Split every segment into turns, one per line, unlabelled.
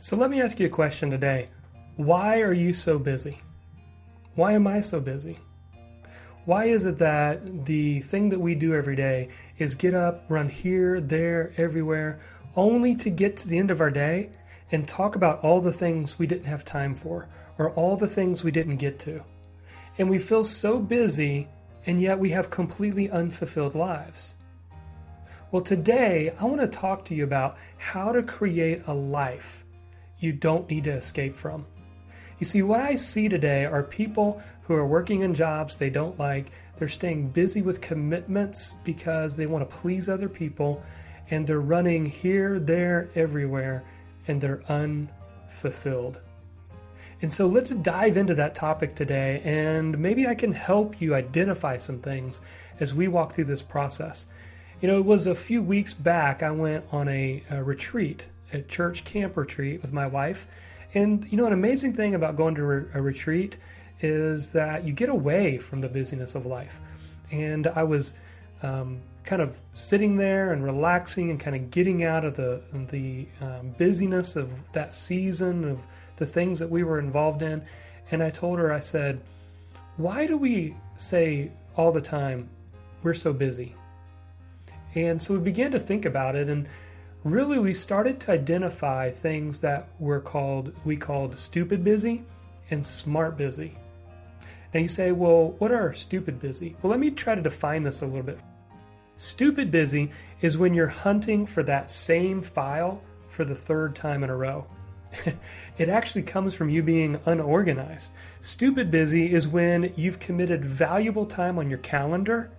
So let me ask you a question today. Why are you so busy? Why am I so busy? Why is it that the thing that we do every day is get up, run here, there, everywhere, only to get to the end of our day and talk about all the things we didn't have time for or all the things we didn't get to? And we feel so busy, and yet we have completely unfulfilled lives. Well, today I want to talk to you about how to create a life you don't need to escape from. You see, what I see today are people who are working in jobs they don't like. They're staying busy with commitments because they want to please other people, and they're running here, there, everywhere, and they're unfulfilled. And so let's dive into that topic today, and maybe I can help you identify some things as we walk through this process. You know, it was a few weeks back I went on a, a retreat, a church camp retreat with my wife. And, you know, an amazing thing about going to a retreat is that you get away from the busyness of life. And I was um, kind of sitting there and relaxing and kind of getting out of the, the um, busyness of that season of the things that we were involved in. And I told her, I said, why do we say all the time, we're so busy? And so we began to think about it and really we started to identify things that were called we called stupid busy and smart busy. Now you say, well, what are stupid busy? Well, let me try to define this a little bit. Stupid busy is when you're hunting for that same file for the third time in a row. it actually comes from you being unorganized. Stupid busy is when you've committed valuable time on your calendar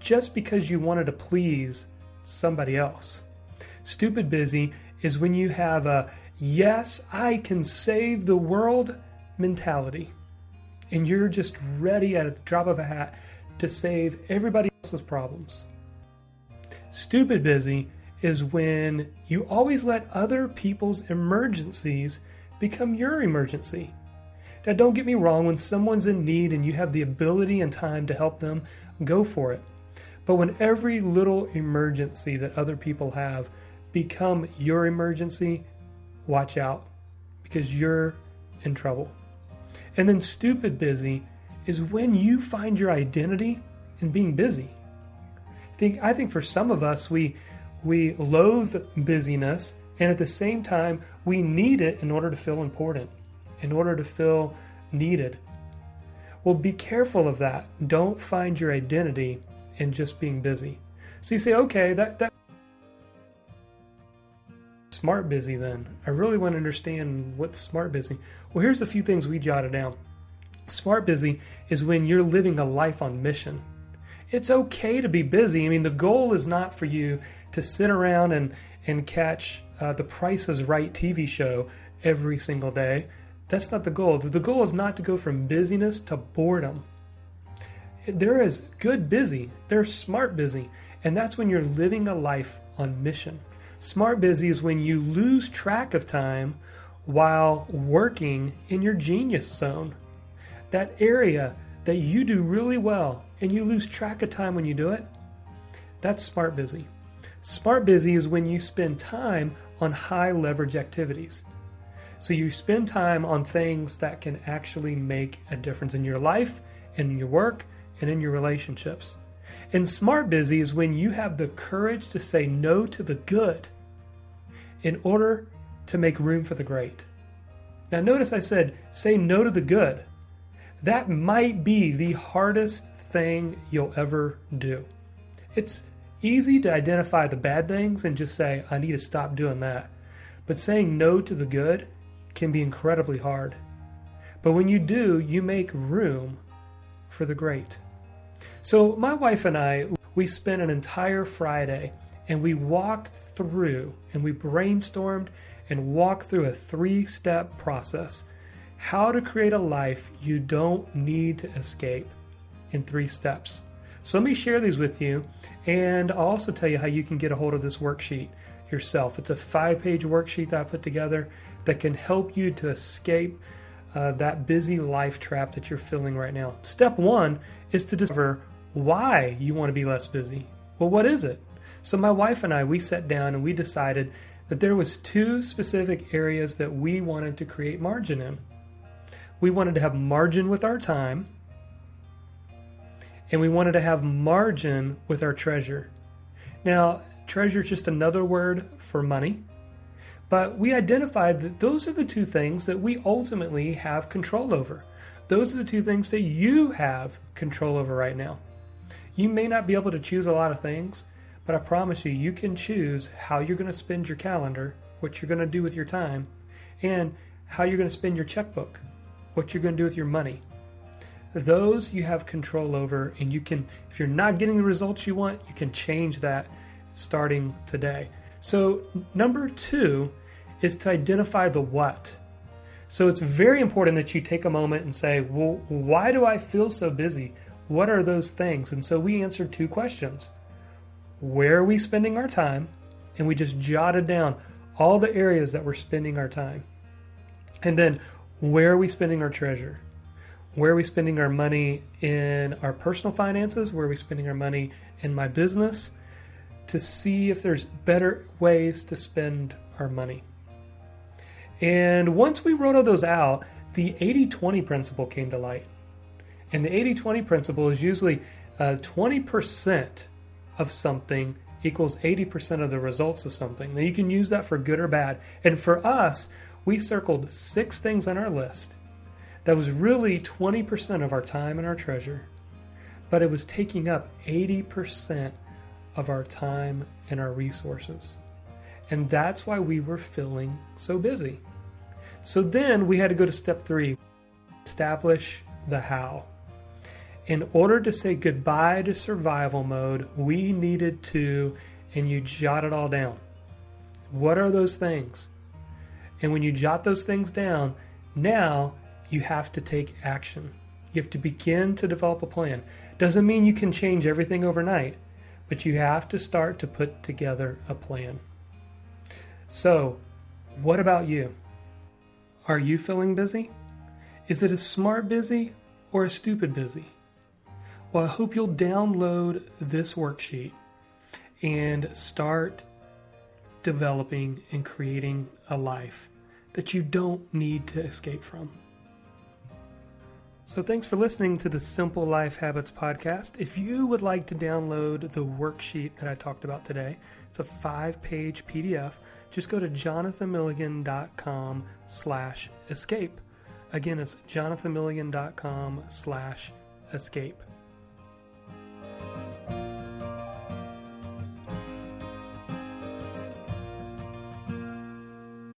just because you wanted to please somebody else. Stupid busy is when you have a yes, I can save the world mentality. And you're just ready at the drop of a hat to save everybody else's problems. Stupid busy is when you always let other people's emergencies become your emergency. Now, don't get me wrong, when someone's in need and you have the ability and time to help them, go for it. But when every little emergency that other people have become your emergency, watch out because you're in trouble. And then stupid busy is when you find your identity in being busy. I think I think for some of us we we loathe busyness and at the same time we need it in order to feel important, in order to feel needed. Well, be careful of that. Don't find your identity in just being busy. So you say, okay, that that smart busy then. I really want to understand what's smart busy. Well, here's a few things we jotted down. Smart busy is when you're living a life on mission. It's okay to be busy. I mean, the goal is not for you to sit around and and catch uh, the Price is Right TV show every single day. That's not the goal. The goal is not to go from busyness to boredom there is good busy, there's smart busy, and that's when you're living a life on mission. Smart busy is when you lose track of time while working in your genius zone. That area that you do really well and you lose track of time when you do it, that's smart busy. Smart busy is when you spend time on high leverage activities. So you spend time on things that can actually make a difference in your life and in your work and in your relationships. And smart busy is when you have the courage to say no to the good in order to make room for the great. Now, notice I said say no to the good. That might be the hardest thing you'll ever do. It's easy to identify the bad things and just say, I need to stop doing that. But saying no to the good can be incredibly hard. But when you do, you make room for the great. So, my wife and I, we spent an entire Friday and we walked through and we brainstormed and walked through a three step process how to create a life you don't need to escape in three steps. So, let me share these with you and I'll also tell you how you can get a hold of this worksheet yourself. It's a five page worksheet that I put together that can help you to escape uh, that busy life trap that you're feeling right now. Step one is to discover why you want to be less busy. Well, what is it? So, my wife and I, we sat down and we decided that there was two specific areas that we wanted to create margin in. We wanted to have margin with our time, and we wanted to have margin with our treasure. Now, treasure is just another word for money, but we identified that those are the two things that we ultimately have control over. Those are the two things that you have control over right now. You may not be able to choose a lot of things, but I promise you, you can choose how you're going to spend your calendar, what you're going to do with your time, and how you're going to spend your checkbook, what you're going to do with your money. Those you have control over, and you can, if you're not getting the results you want, you can change that starting today. So, number two is to identify the what. So, it's very important that you take a moment and say, Well, why do I feel so busy? What are those things? And so, we answered two questions where are we spending our time? And we just jotted down all the areas that we're spending our time. And then where are we spending our treasure? Where are we spending our money in our personal finances? Where are we spending our money in my business? To see if there's better ways to spend our money. And once we wrote all those out, the 80 20 principle came to light. And the 80 20 principle is usually uh, 20% of something equals 80% of the results of something. Now, you can use that for good or bad. And for us, we circled six things on our list that was really 20% of our time and our treasure, but it was taking up 80% of our time and our resources. And that's why we were feeling so busy. So then we had to go to step three establish the how in order to say goodbye to survival mode, we needed to, and you jot it all down. What are those things? And when you jot those things down, now you have to take action. You have to begin to develop a plan. Doesn't mean you can change everything overnight, but you have to start to put together a plan. So, what about you? Are you feeling busy? Is it a smart busy or a stupid busy? Well, I hope you'll download this worksheet and start developing and creating a life that you don't need to escape from. So, thanks for listening to the Simple Life Habits podcast. If you would like to download the worksheet that I talked about today, it's a five page PDF. Just go to jonathanmilligan.com slash escape. Again, it's jonathanmilligan.com slash escape.